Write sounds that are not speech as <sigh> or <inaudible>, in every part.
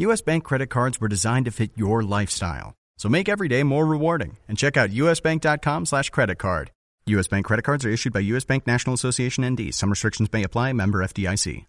US Bank credit cards were designed to fit your lifestyle. So make every day more rewarding and check out usbank.com slash credit card. US Bank credit cards are issued by US Bank National Association ND. Some restrictions may apply. Member FDIC.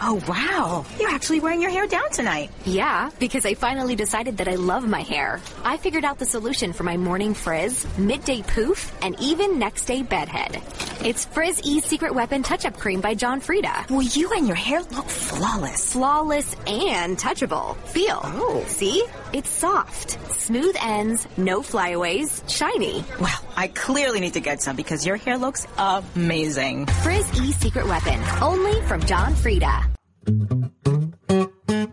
Oh, wow. You're actually wearing your hair down tonight. Yeah, because I finally decided that I love my hair. I figured out the solution for my morning frizz, midday poof, and even next day bedhead. It's Frizz E Secret Weapon Touch Up Cream by John Frieda. Well, you and your hair look flawless. Flawless and touchable. Feel. Oh. See? It's soft. Smooth ends, no flyaways, shiny. Well, I clearly need to get some because your hair looks amazing. Frizz E Secret Weapon. Only from John Frieda.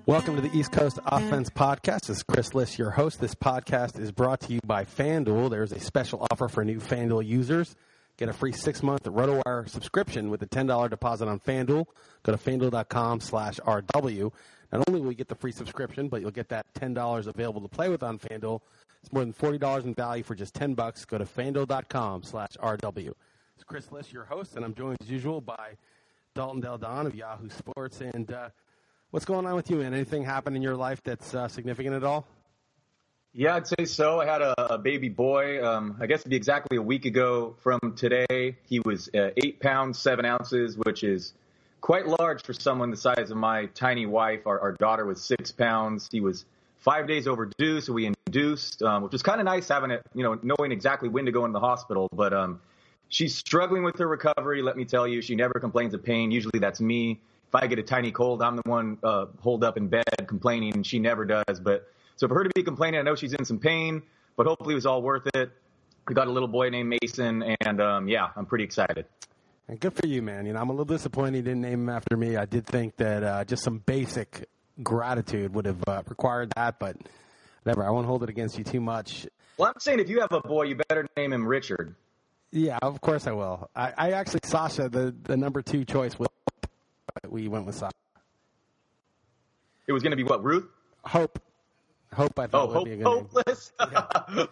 Welcome to the East Coast Offense Podcast. This is Chris Liss, your host. This podcast is brought to you by FanDuel. There's a special offer for new FanDuel users. Get a free six-month RotoWire subscription with a $10 deposit on FanDuel. Go to FanDuel.com slash RW. Not only will you get the free subscription, but you'll get that $10 available to play with on FanDuel. It's more than $40 in value for just 10 bucks. Go to FanDuel.com slash RW. It's Chris Liss, your host, and I'm joined as usual by Dalton Del Don of Yahoo Sports. And uh, what's going on with you, man? Anything happen in your life that's uh, significant at all? Yeah, I'd say so. I had a, a baby boy. Um, I guess to be exactly a week ago from today. He was uh, eight pounds seven ounces, which is quite large for someone the size of my tiny wife. Our, our daughter was six pounds. He was five days overdue, so we induced, um, which was kind of nice having it, you know, knowing exactly when to go in the hospital. But um, she's struggling with her recovery. Let me tell you, she never complains of pain. Usually that's me. If I get a tiny cold, I'm the one uh, holed up in bed complaining, she never does. But so for her to be complaining, I know she's in some pain, but hopefully it was all worth it. We got a little boy named Mason, and um, yeah, I'm pretty excited. And good for you, man. You know, I'm a little disappointed you didn't name him after me. I did think that uh, just some basic gratitude would have uh, required that, but whatever. I won't hold it against you too much. Well, I'm saying if you have a boy, you better name him Richard. Yeah, of course I will. I, I actually, Sasha, the, the number two choice was we went with Sasha. It was going to be what, Ruth? Hope. Hope I thought Oh, would hope, be a good hopeless. <laughs> <laughs>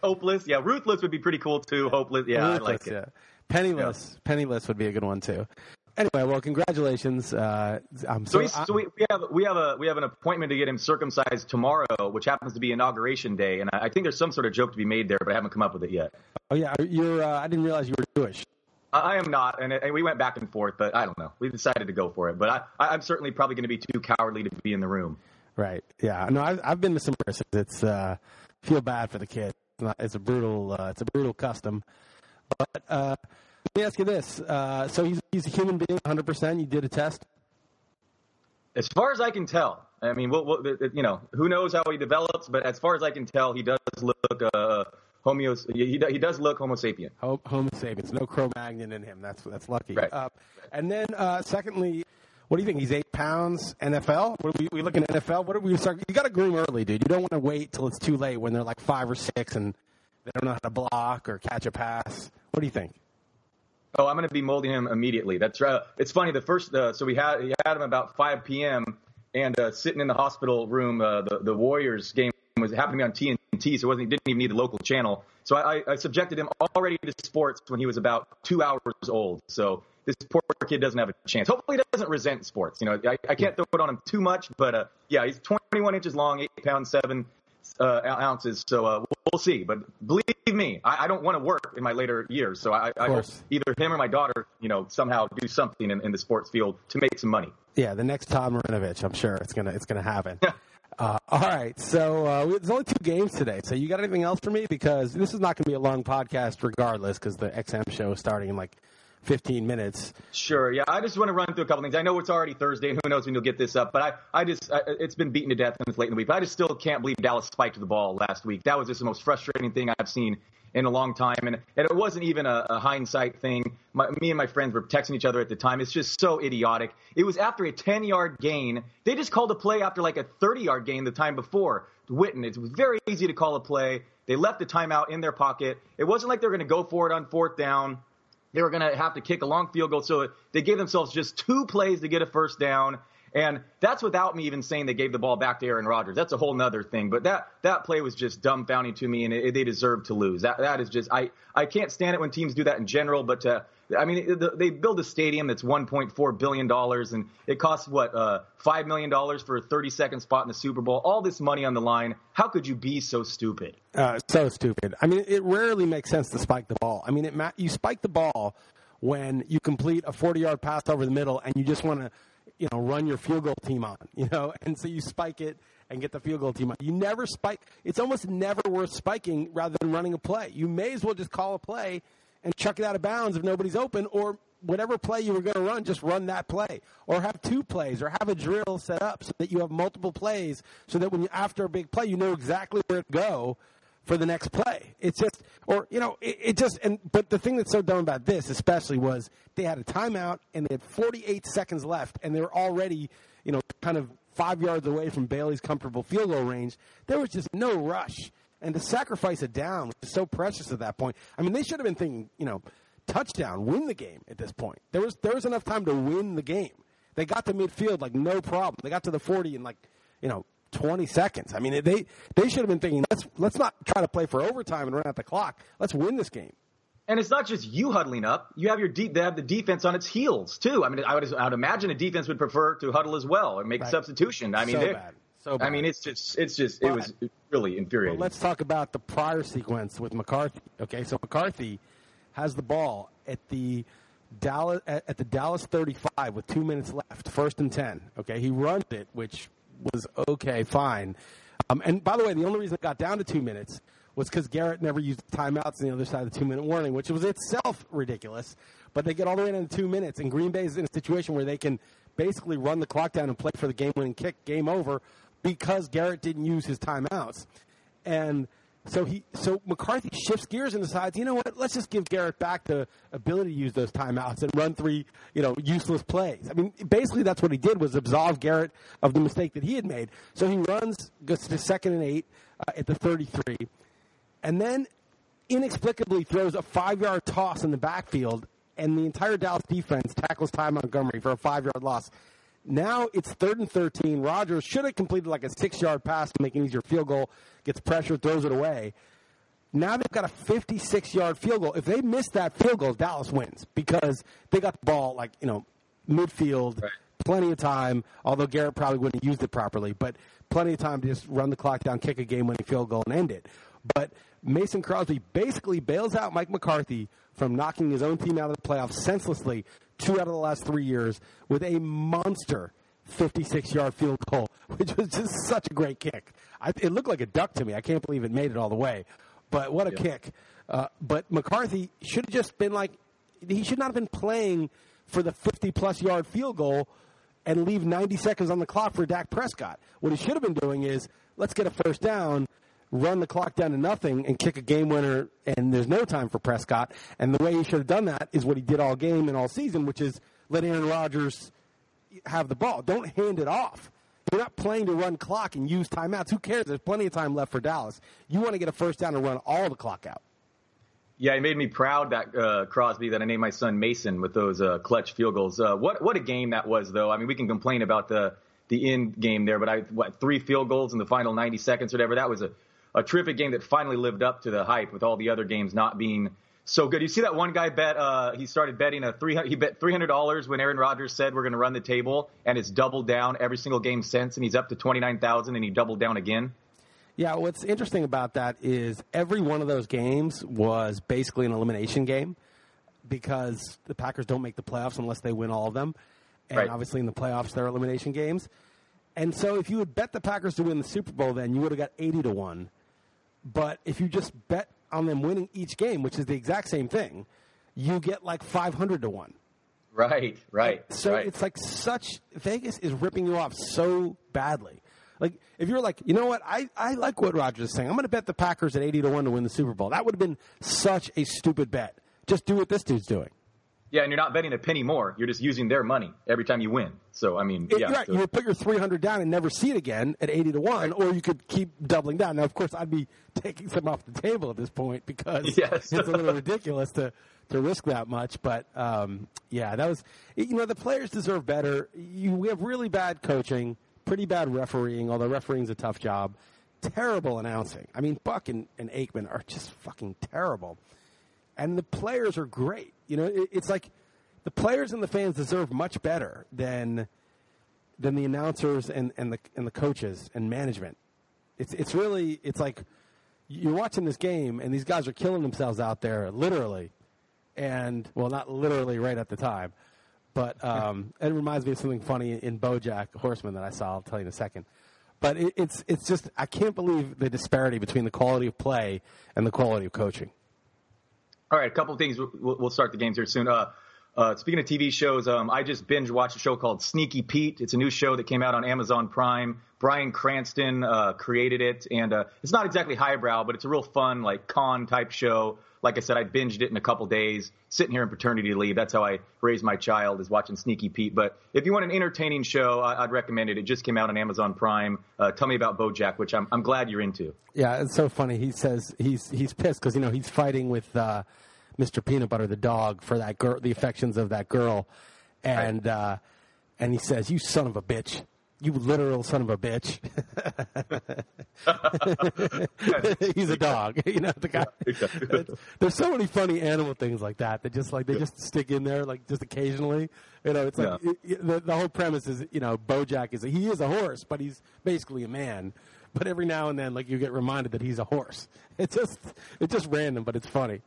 hopeless. Yeah, ruthless would be pretty cool too. Hopeless. Yeah, name. I like it. yeah. Penniless. Penniless would be a good one too. Anyway, well, congratulations. Uh, I'm So, so, so we, we have we have a we have an appointment to get him circumcised tomorrow, which happens to be inauguration day, and I, I think there's some sort of joke to be made there, but I haven't come up with it yet. oh yeah, you're. Uh, I didn't realize you were Jewish. I, am not, and, and we went back and forth, but I don't know. We decided to go for it, but I, I I'm certainly probably going to be too cowardly to be in the room. Right. Yeah. No, I've, I've been to some prisons. It's uh, feel bad for the kid. It's, not, it's a brutal. Uh, it's a brutal custom. But uh, let me ask you this. Uh, so he's he's a human being, 100. percent You did a test. As far as I can tell, I mean, we'll, we'll, you know, who knows how he develops, but as far as I can tell, he does look uh, homeo. He, he does look Homo sapien. Ho- Homo sapiens. No Cro-Magnon in him. That's that's lucky. Right. Uh, and then uh, secondly, what do you think? He's eight pounds. NFL. What are we, we looking at NFL. What are we start? You got to groom early, dude. You don't want to wait till it's too late when they're like five or six and they don't know how to block or catch a pass. What do you think? Oh, I'm going to be molding him immediately. That's right. It's funny. The first, uh, so we had we had him about 5 p.m. and uh, sitting in the hospital room. Uh, the the Warriors game was be on TNT, so it wasn't didn't even need the local channel. So I, I subjected him already to sports when he was about two hours old. So this poor kid doesn't have a chance. Hopefully, he doesn't resent sports. You know, I, I can't throw it on him too much, but uh, yeah, he's 21 inches long, eight pounds seven uh, ounces. So uh, we'll see. But believe me, I, I don't want to work in my later years. So I, I hope either him or my daughter, you know, somehow do something in, in the sports field to make some money. Yeah, the next Todd Marinovich, I'm sure it's gonna it's gonna happen. <laughs> Uh, all right, so uh, there's only two games today. So you got anything else for me? Because this is not going to be a long podcast, regardless, because the XM show is starting in like 15 minutes. Sure. Yeah, I just want to run through a couple things. I know it's already Thursday, and who knows when you'll get this up. But I, I just, I, it's been beaten to death it's late in the week. But I just still can't believe Dallas spiked the ball last week. That was just the most frustrating thing I've seen in a long time. And, and it wasn't even a, a hindsight thing. My, me and my friends were texting each other at the time. It's just so idiotic. It was after a 10 yard gain. They just called a play after like a 30 yard gain the time before. Witten, it was very easy to call a play. They left the timeout in their pocket. It wasn't like they were going to go for it on fourth down. They were going to have to kick a long field goal. So they gave themselves just two plays to get a first down. And that's without me even saying they gave the ball back to Aaron Rodgers. That's a whole nother thing. But that, that play was just dumbfounding to me, and it, they deserve to lose. That, that is just, I, I can't stand it when teams do that in general, but to, I mean, they build a stadium that's $1.4 billion, and it costs, what, uh, $5 million for a 30 second spot in the Super Bowl. All this money on the line. How could you be so stupid? Uh, so stupid. I mean, it rarely makes sense to spike the ball. I mean, it, you spike the ball when you complete a 40 yard pass over the middle and you just want to you know, run your field goal team on, <laughs> you know, and so you spike it and get the field goal team on. You never spike. It's almost never worth spiking rather than running a play. You may as well just call a play and chuck it out of bounds if nobody's open, or whatever play you were going to run, just run that play, or have two plays, or have a drill set up so that you have multiple plays, so that when you after a big play, you know exactly where to go for the next play. It's just, or you know, it, it, just. And but the thing that's so dumb about this, especially, was they had a timeout and they had 48 seconds left, and they were already, you know, kind of five yards away from Bailey's comfortable field goal range. There was just no rush, and to sacrifice a down is so precious at that point. I mean, they should have been thinking, you know, touchdown, win the game at this point. There was there was enough time to win the game. They got to midfield like no problem. They got to the 40 in like, you know, 20 seconds. I mean, they they should have been thinking, let's let's not try to play for overtime and run out the clock. Let's win this game. And it's not just you huddling up. You have your de- they have the defense on its heels too. I mean, I would I would imagine a defense would prefer to huddle as well and make right. a substitution. I mean, so. So bad. I mean, it's just it's just it was really infuriating. Well, let's talk about the prior sequence with McCarthy. Okay, so McCarthy has the ball at the Dallas at the Dallas 35 with two minutes left, first and ten. Okay, he runs it, which was okay, fine. Um, and by the way, the only reason it got down to two minutes was because Garrett never used timeouts on the other side of the two minute warning, which was itself ridiculous. But they get all the way down to two minutes, and Green Bay is in a situation where they can basically run the clock down and play for the game winning kick, game over, because Garrett didn't use his timeouts. And so he, so McCarthy shifts gears and decides, you know what? Let's just give Garrett back the ability to use those timeouts and run three, you know, useless plays. I mean, basically that's what he did was absolve Garrett of the mistake that he had made. So he runs, goes to second and eight uh, at the 33, and then inexplicably throws a five-yard toss in the backfield, and the entire Dallas defense tackles Ty Montgomery for a five-yard loss. Now it's third and 13. Rodgers should have completed like a six yard pass to make an easier field goal, gets pressure, throws it away. Now they've got a 56 yard field goal. If they miss that field goal, Dallas wins because they got the ball like, you know, midfield, right. plenty of time, although Garrett probably wouldn't have used it properly, but plenty of time to just run the clock down, kick a game winning field goal, and end it. But Mason Crosby basically bails out Mike McCarthy from knocking his own team out of the playoffs senselessly two out of the last three years with a monster 56 yard field goal, <laughs> which was just such a great kick. I, it looked like a duck to me. I can't believe it made it all the way. But what a yeah. kick. Uh, but McCarthy should have just been like, he should not have been playing for the 50 plus yard field goal and leave 90 seconds on the clock for Dak Prescott. What he should have been doing is, let's get a first down run the clock down to nothing and kick a game winner, and there's no time for Prescott. And the way he should have done that is what he did all game and all season, which is let Aaron Rodgers have the ball. Don't hand it off. You're not playing to run clock and use timeouts. Who cares? There's plenty of time left for Dallas. You want to get a first down and run all the clock out. Yeah, it made me proud that uh, Crosby that I named my son Mason with those uh, clutch field goals. Uh, what what a game that was, though. I mean, we can complain about the the end game there, but I what three field goals in the final 90 seconds or whatever. That was a a terrific game that finally lived up to the hype with all the other games not being so good. You see that one guy bet uh, he started betting a three he bet three hundred dollars when Aaron Rodgers said we're going to run the table, and it's doubled down every single game since, and he's up to twenty nine thousand, and he doubled down again. Yeah, what's interesting about that is every one of those games was basically an elimination game because the Packers don't make the playoffs unless they win all of them, and right. obviously in the playoffs they're elimination games. And so if you had bet the Packers to win the Super Bowl, then you would have got 80 to 1. But if you just bet on them winning each game, which is the exact same thing, you get like 500 to 1. Right, right. So right. it's like such Vegas is ripping you off so badly. Like if you're like, you know what, I, I like what Rodgers is saying. I'm going to bet the Packers at 80 to 1 to win the Super Bowl. That would have been such a stupid bet. Just do what this dude's doing. Yeah, and you're not betting a penny more. You're just using their money every time you win. So I mean, It- yeah, right. so- You would put your 300 down and never see it again at 80 to 1, or you could keep doubling down. Now, of course, I'd be <laughs> taking some off the table at this point because <laughs> Yes. it's a little ridiculous to, to risk that much. But um, yeah, that was, you know, the players deserve better. You, we have really bad coaching, pretty bad refereeing, although refereeing's a tough job. Terrible announcing. I mean, Buck and, and Aikman are just fucking terrible. And the players are great. You know, it, it's like the players and the fans deserve much better than than the announcers and, and the and the coaches and management. It's it's really it's like you're watching this game and these guys are killing themselves out there literally, and well not literally right at the time, but um, <laughs> it reminds me of something funny in BoJack Horseman that I saw. I'll tell you in a second. But it, it's it's just I can't believe the disparity between the quality of play and the quality of coaching. All right, a couple of things. We'll, we'll start the games here soon. Uh, uh, speaking of TV shows, um, I just binge watched a show called Sneaky Pete. It's a new show that came out on Amazon Prime. Bryan Cranston uh, created it, and uh, it's not exactly highbrow, but it's a real fun, like con type show. Like I said, I binged it in a couple days, sitting here in paternity leave. That's how I raised my child, is watching Sneaky Pete. But if you want an entertaining show, I- I'd recommend it. It just came out on Amazon Prime. Uh, tell me about BoJack, which I'm, I'm glad you're into. Yeah, it's so funny. He says he's he's pissed because you know he's fighting with uh, Mr. Peanut Butter the dog for that girl, the affections of that girl, and uh, and he says, "You son of a bitch." You literal son of a bitch. <laughs> He's a dog, <laughs> you know. The guy. <laughs> There's so many funny animal things like that that just like they just stick in there, like just occasionally. You know, it's like Yeah. it- it- the, the whole premise is, you know, BoJack is a, he is a horse, but he's basically a man. But every now and then, like you get reminded that he's a horse. It's just it's just random, but it's funny.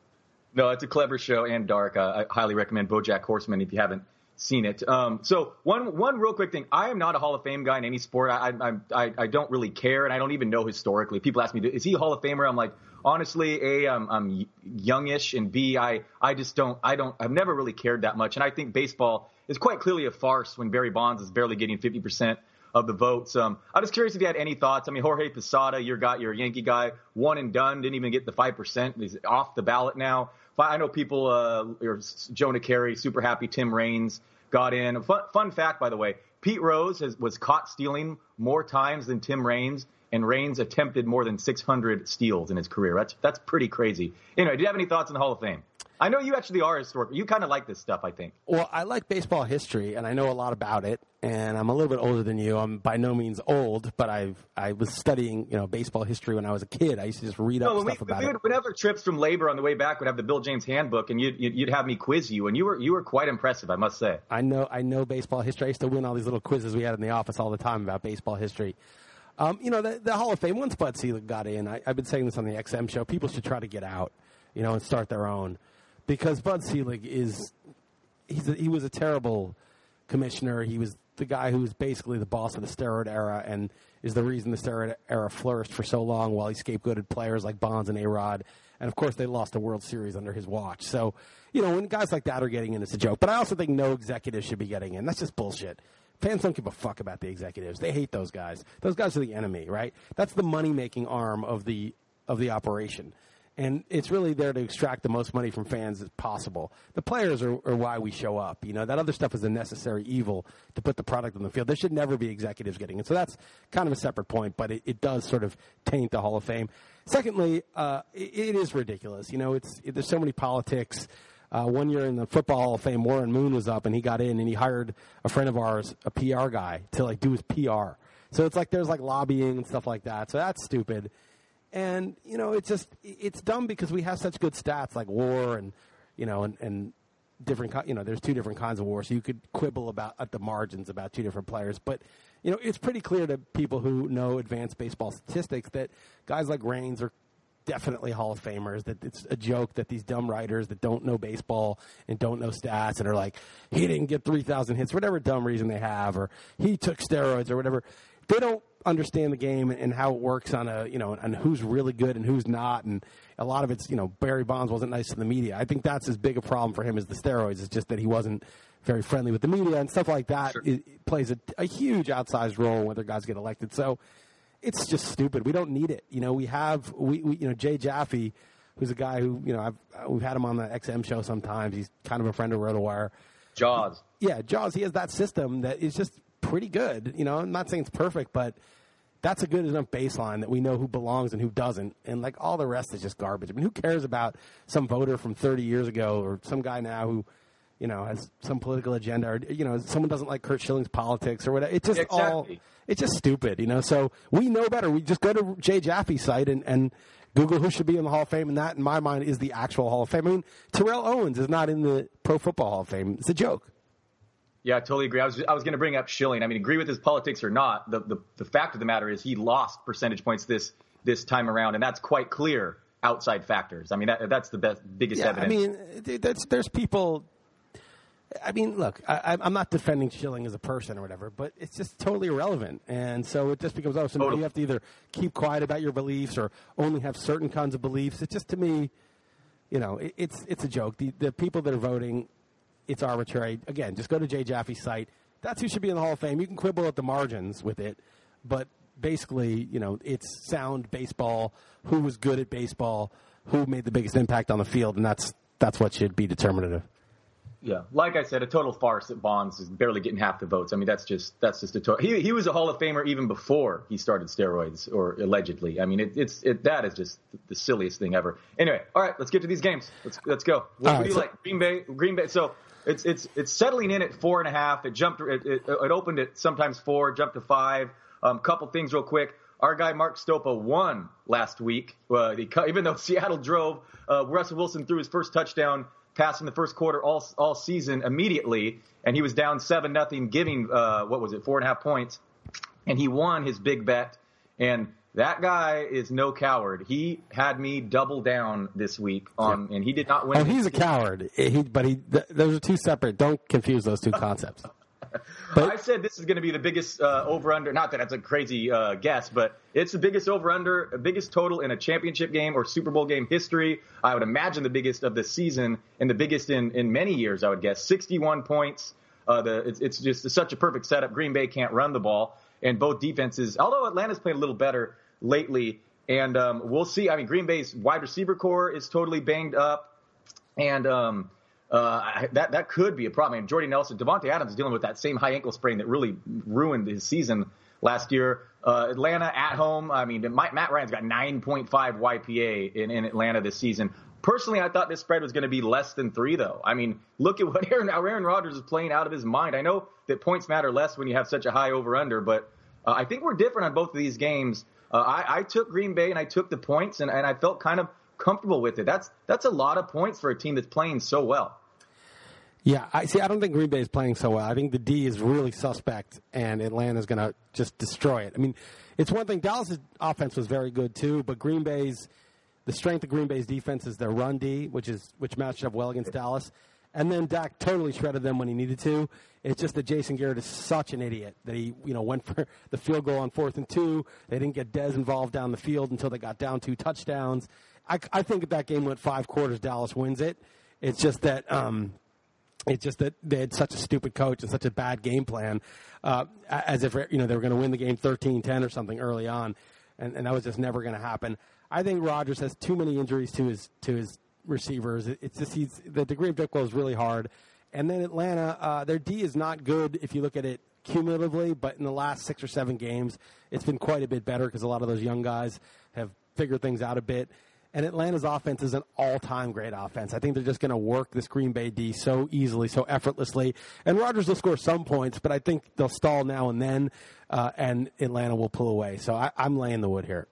No, it's a clever show and dark. Uh, I highly recommend BoJack Horseman if you haven't seen it. Um, so one one real quick thing: I am not a Hall of Fame guy in any sport. I I, I I don't really care, and I don't even know historically. People ask me, "Is he a Hall of Famer?" I'm like, honestly, a I'm, I'm youngish, and b I I just don't I don't I've never really cared that much, and I think baseball is quite clearly a farce when Barry Bonds is barely getting 50 percent of the votes. Um, I'm just curious if you had any thoughts. I mean, Jorge Posada, your guy, your Yankee guy, one and done, didn't even get the five percent. He's off the ballot now. I know people. Uh, Jonah Keri, super happy. Tim Raines got in. Fun, fun fact, by the way, Pete Rose has, was caught stealing more times than Tim Raines, and Raines attempted more than 600 steals in his career. That's that's pretty crazy. Anyway, do you have any thoughts on the Hall of Fame? I know you actually are a historical. You kind of like this stuff, I think. Well, I like baseball history, and I know a lot about it. And I'm a little bit older than you. I'm by no means old, but I've I was studying you know baseball history when I was a kid. I used to just read up No, we, stuff about we it. would, we'd have our trips from labor on the way back. Would have the Bill James Handbook, and you'd, you'd you'd have me quiz you, and you were you were quite impressive, I must say. I know I know baseball history. I used to win all these little quizzes we had in the office all the time about baseball history. Um, you know, the, the Hall of Fame. Once Bud Selig got in, I, I've been saying this on the XM show. People should try to get out, you know, and start their own, because Bud Selig is he's a, he was a terrible commissioner. He was the guy who was basically the boss of the steroid era, and is the reason the steroid era flourished for so long. While he scapegoated players like Bonds and A Rod, and of course they lost the World Series under his watch. So, you know, when guys like that are getting in, it's a joke. But I also think no executive should be getting in. That's just bullshit. Fans don't give a fuck about the executives. They hate those guys. Those guys are the enemy, right? That's the money making arm of the of the operation. And it's really there to extract the most money from fans as possible. The players are, are why we show up. You know, that other stuff is a necessary evil to put the product on the field. There should never be executives getting it. So that's kind of a separate point, but it, it does sort of taint the Hall of Fame. Secondly, uh, it, it is ridiculous. You know, it's it, there's so many politics. Uh, one year in the Football Hall of Fame, Warren Moon was up and he got in and he hired a friend of ours, a PR guy, to like do his PR. So it's like there's like lobbying and stuff like that. So that's stupid. And you know, it's just it's dumb because we have such good stats like WAR and you know and, and different you know there's two different kinds of WAR, so you could quibble about at the margins about two different players, but you know it's pretty clear to people who know advanced baseball statistics that guys like Raines are definitely Hall of Famers. That it's a joke that these dumb writers that don't know baseball and don't know stats and are like, he didn't get three thousand hits, whatever dumb reason they have, or he took steroids or whatever. They don't understand the game and how it works on a you know and who's really good and who's not and a lot of it's you know Barry Bonds wasn't nice to the media. I think that's as big a problem for him as the steroids. It's just that he wasn't very friendly with the media and stuff like that. Sure. It, plays a, a huge outsized role in whether guys get elected. So it's just stupid. We don't need it. You know, we have we, we you know Jay Jaffe, who's a guy who you know I've we've had him on the XM show sometimes. He's kind of a friend of RotoWire. Jaws. Yeah, Jaws. He has that system that is just pretty good. You know, I'm not saying it's perfect, but that's a good enough baseline that we know who belongs and who doesn't. And like all the rest is just garbage. I mean, who cares about some voter from 30 years ago or some guy now who, you know, has some political agenda or you know, someone doesn't like Curt Schilling's politics or whatever. It's just all it's just stupid, you know. So we know better. We just go to Jay Jaffe's site and, and Google who should be in the Hall of Fame, and that, in my mind, is the actual Hall of Fame. I mean, Terrell Owens is not in the Pro Football Hall of Fame. It's a joke. Yeah, I totally agree. I was I was going to bring up Schilling. I mean, agree with his politics or not, the, the the fact of the matter is he lost percentage points this this time around, and that's quite clear. Outside factors. I mean, that, that's the best biggest Yeah, I mean, th- that's, there's people. I mean, look, I, I'm- I'm not defending Schilling as a person or whatever, but it's just totally irrelevant. And so it just becomes, oh, so Totally. you have to either keep quiet about your beliefs or only have certain kinds of beliefs. It's just to me, you know, it, it's it's a joke. The, the people that are voting, it's arbitrary. Again, just go to Jay Jaffe's site. That's who should be in the Hall of Fame. You can quibble at the margins with it, but basically, you know, it's sound baseball. Who was good at baseball? Who made the biggest impact on the field? And that's that's what should be determinative. Yeah, like I said, a total farce that Bonds is barely getting half the votes. I mean, that's just that's just a total. He he was a Hall of Famer even before he started steroids, or allegedly. I mean, it, it's it that is just the silliest thing ever. Anyway, all right, let's get to these games. Let's let's go. What, All what right, do you so- like? Green Bay, Green Bay. So it's it's it's settling in at four and a half. It jumped. It, it, it opened at sometimes four, jumped to five. Um, couple things real quick. Our guy Mark Stopa won last week. Uh, he, even though <laughs> Seattle drove, uh, Russell Wilson threw his first touchdown pass in the first quarter all all season immediately, and he was down seven nothing, giving uh, what was it four and a half points, and he won his big bet. And that guy is no coward. He had me double down this week on, and he did not win. Oh, he's a coward. He, but he, th- those are two separate. Don't confuse those two concepts. <laughs> <laughs> I said this is going to be the biggest uh, over under. Not that that's a crazy uh, guess, but it's the biggest over under, biggest total in a championship game or Super Bowl game history. I would imagine the biggest of the season and the biggest in, in many years. I would guess 61 points. Uh, the it's, it's just such a perfect setup. Green Bay can't run the ball, and both defenses. Although Atlanta's played a little better lately, and um, we'll see. I mean, Green Bay's wide receiver core is totally banged up, and um, uh, that that could be a problem. I mean, Jordy Nelson, Davante Adams dealing with that same high ankle sprain that really ruined his season last year. Uh, Atlanta at home. I mean, Matt Matt Ryan's got 9.5 YPA in, in Atlanta this season. Personally, I thought this spread was going to be less than three, though. I mean, look at what <laughs> Aaron Aaron Rodgers is playing out of his mind. I know that points matter less when you have such a high over under, but uh, I think we're different on both of these games. Uh, I, I took Green Bay and I took the points, and, and I felt kind of comfortable with it. That's that's a lot of points for a team that's playing so well. Yeah, I see. I don't think Green Bay is playing so well. I think the D is really suspect, and Atlanta's going to just destroy it. I mean, it's one thing. Dallas' offense was very good too, but Green Bay's the strength of Green Bay's defense is their run D, which is which matched up well against Dallas. And then Dak totally shredded them when he needed to. It's just that Jason Garrett is such an idiot that he, you know, <laughs> went for the field goal on fourth and two. They didn't get Dez involved down the field until they got down two touchdowns. I, I think if that game went five quarters, Dallas wins it. It's just that um, it's just that they had such a stupid coach and such a bad game plan, uh, as if you know they were going to win the game 13-10 or something early on, and, and that was just never going to happen. I think Rodgers has too many injuries to his to his receivers. It- It's just he's the degree of difficulty is really hard, and then Atlanta, uh, their D is not good if you look at it cumulatively, but in the last six or seven games, it's been quite a bit better because a lot of those young guys have figured things out a bit. And Atlanta's offense is an all-time great offense. I think they're just going to work this Green Bay D so easily, so effortlessly. And Rodgers will score some points, but I think they'll stall now and then, uh, and Atlanta will pull away. So I, I'm laying the wood here.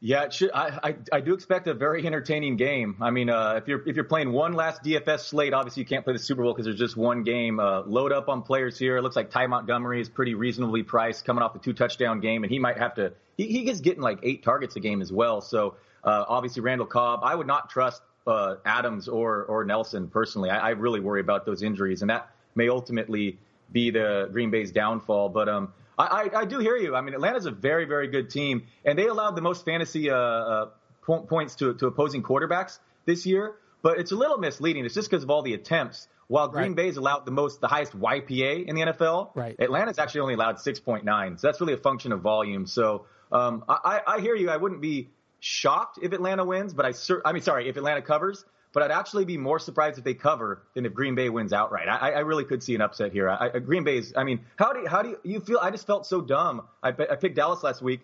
Yeah, should, I, I I do expect a very entertaining game. I mean, uh, if you're if you're playing one last DFS slate, obviously you can't play the Super Bowl because there's just one game. Uh, load up on players here. It looks like Ty Montgomery is pretty reasonably priced, coming off the two touchdown game, and he might have to. He, he is getting like eight targets a game as well. So uh, obviously Randall Cobb. I would not trust uh, Adams or or Nelson personally. I, I really worry about those injuries, and that may ultimately be the Green Bay's downfall. But um, I, I, I do hear you. I mean, Atlanta's a very, very good team, and they allowed the most fantasy uh, uh, po- points to, to opposing quarterbacks this year. But it's a little misleading. It's just because of all the attempts. While Green Right. Bay's allowed the most, the highest YPA in the NFL, Right. Atlanta's actually only allowed 6.9. So that's really a function of volume. So um, I, I I hear you. I wouldn't be shocked if Atlanta wins, but I cer- I mean, sorry, if Atlanta covers. But I'd actually be more surprised if they cover than if Green Bay wins outright. I, I really could see an upset here. I, I, Green Bay's. I mean, how do you, how do you, you feel? I just felt so dumb. I, I picked Dallas last week,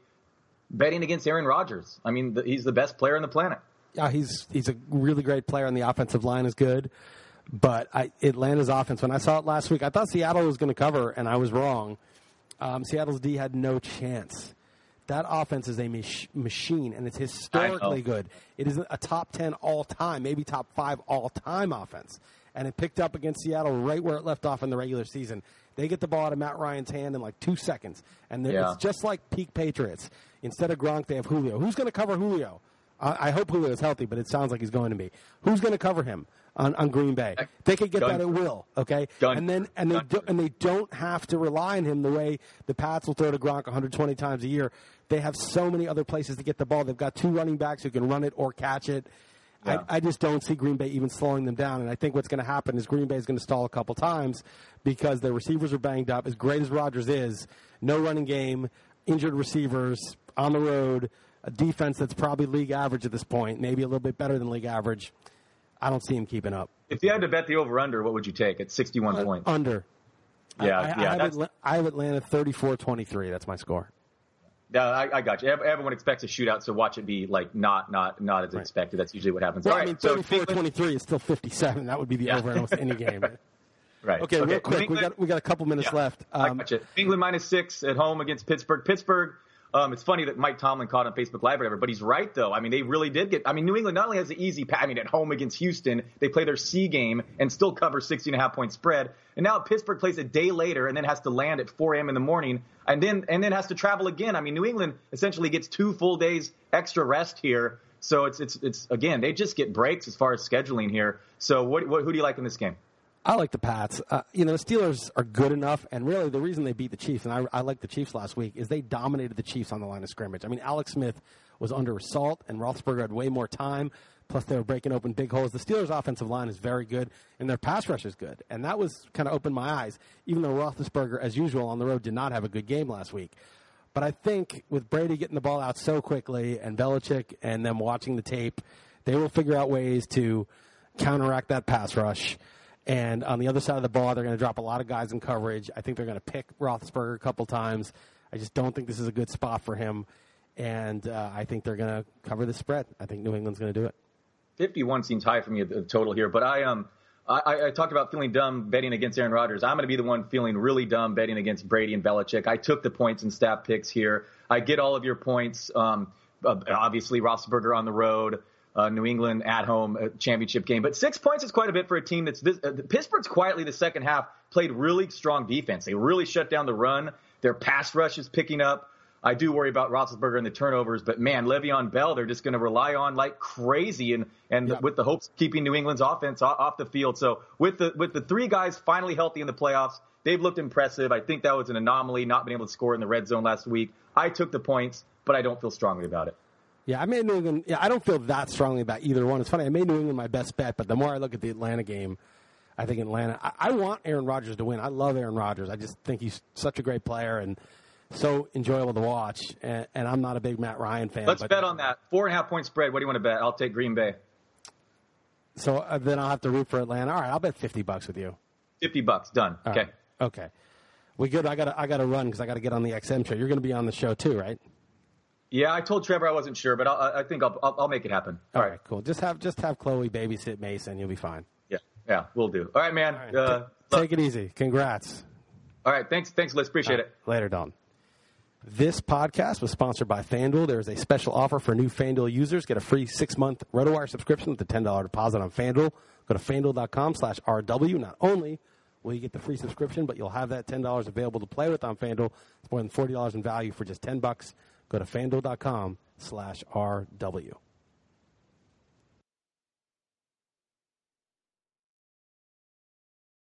betting against Aaron Rodgers. I mean, the, he's the best player on the planet. Yeah, he's he's a really great player, and the offensive line is good. But I, Atlanta's offense, when I saw it last week, I thought Seattle was going to cover, and I was wrong. Um, Seattle's D had no chance. That offense is a mach- machine, and it's historically good. It is a top 10 all time, maybe top five all time offense. And it picked up against Seattle right where it left off in the regular season. They get the ball out of Matt Ryan's hand in like two seconds. And Yeah. it's just like peak Patriots. Instead of Gronk, they have Julio. Who's going to cover Julio? I, I hope Julio is healthy, but it sounds like he's going to be. Who's going to cover him on, on Green Bay? They could get Gun- that at will, okay? Gun- And then and they Gun- do, and they don't have to rely on him the way the Pats will throw to Gronk 120 times a year. They have so many other places to get the ball. They've got two running backs who can run it or catch it. Yeah. I, I just don't see Green Bay even slowing them down. And I think what's going to happen is Green Bay is going to stall a couple times because their receivers are banged up. As great as Rodgers is, no running game, injured receivers on the road, a defense that's probably league average at this point, maybe a little bit better than league average. I don't see him keeping up. If you had to bet the over under, what would you take at 61 points? Under. Yeah, I, I, yeah, I, have Atla- I have Atlanta 34-23. That's my score. Yeah, I, I got you. Everyone expects a shootout, so watch it be like not not not as expected. That's usually what happens. Well, All I right, mean, so 34-23 is still 57. That would be the Yeah. over in almost any game. <laughs> right. Okay, real quick. We got we got a couple minutes Yeah, left. I Um, got you. England minus six at home against Pittsburgh. Pittsburgh. Um, it's funny that Mike Tomlin caught on Facebook Live, or whatever, but he's right though. I mean, they really did get. I mean, New England not only has the easy. I mean, at home against Houston, they play their C game and still cover 60 and a half point spread. And now Pittsburgh plays a day later and then has to land at 4 a.m. in the morning, and then and then has to travel again. I mean, New England essentially gets two full days extra rest here. So it's it's it's again, they just get breaks as far as scheduling here. So what, what who do you like in this game? I like the Pats. Uh, you know, the Steelers are good enough, and really the reason they beat the Chiefs, and I, I like the Chiefs last week, is they dominated the Chiefs on the line of scrimmage. I mean, Alex Smith was under assault, and Roethlisberger had way more time. Plus, they were breaking open big holes. The Steelers' offensive line is very good, and their pass rush is good, and that was kind of opened my eyes. Even though Roethlisberger, as usual on the road, did not have a good game last week. But I think with Brady getting the ball out so quickly, and Belichick and them watching the tape, they will figure out ways to counteract that pass rush. And on the other side of the ball, they're going to drop a lot of guys in coverage. I think they're going to pick Roethlisberger a couple times. I just don't think this is a good spot for him. And uh, I think they're going to cover the spread. I think New England's going to do it. 51 seems high for me the total here, but I um I, I talked about feeling dumb betting against Aaron Rodgers. I'm going to be the one feeling really dumb betting against Brady and Belichick. I took the points and staff picks here. I get all of your points. Um, uh, obviously, Roethlisberger on the road, uh, New England at home, uh, championship game. But six points is quite a bit for a team that's this. Uh, Pittsburgh's quietly the second half played really strong defense. They really shut down the run. Their pass rush is picking up. I do worry about Roethlisberger and the turnovers, but man, Le'Veon Bell, they're just going to rely on like crazy, and and Yeah. with the hopes of keeping New England's offense off, off the field. So with the with the three guys finally healthy in the playoffs, they've looked impressive. I think that was an anomaly, not being able to score in the red zone last week. I took the points, but I don't feel strongly about it. Yeah, I made New England. Yeah, I don't feel that strongly about either one. It's funny. I made New England my best bet, but the more I look at the Atlanta game, I think Atlanta. I, I want Aaron Rodgers to win. I love Aaron Rodgers. I just think he's such a great player and so enjoyable to watch. And, and I'm not a big Matt Ryan fan. Let's but, bet on that four and a half point spread. What do you want to bet? I'll take Green Bay. So uh, then I'll have to root for Atlanta. All right, I'll bet fifty bucks with you. Fifty bucks, done. All okay. right. Okay. We good. I got I got to run because I got to get on the XM show. You're going to be on the show too, right? Yeah, I told Trevor I wasn't sure, but I'll, I think I'll, I'll I'll make it happen. All right. Cool. Just have just have Chloe babysit Mason. You'll be fine. Yeah. Yeah, we'll do. All right, man. All right. Uh, take it easy. Congrats. all right. Thanks. Thanks, Liss. Appreciate it. Later, Don. This podcast was sponsored by FanDuel. There is a special offer for new FanDuel users. Get a free six-month RotoWire subscription with a $10 deposit on FanDuel. Go to FanDuel.com slash RW. Not only will you get the free subscription, but you'll have that $10 available to play with on FanDuel. It's more than $40 in value for just 10 bucks. Go to FanDuel.com slash RW.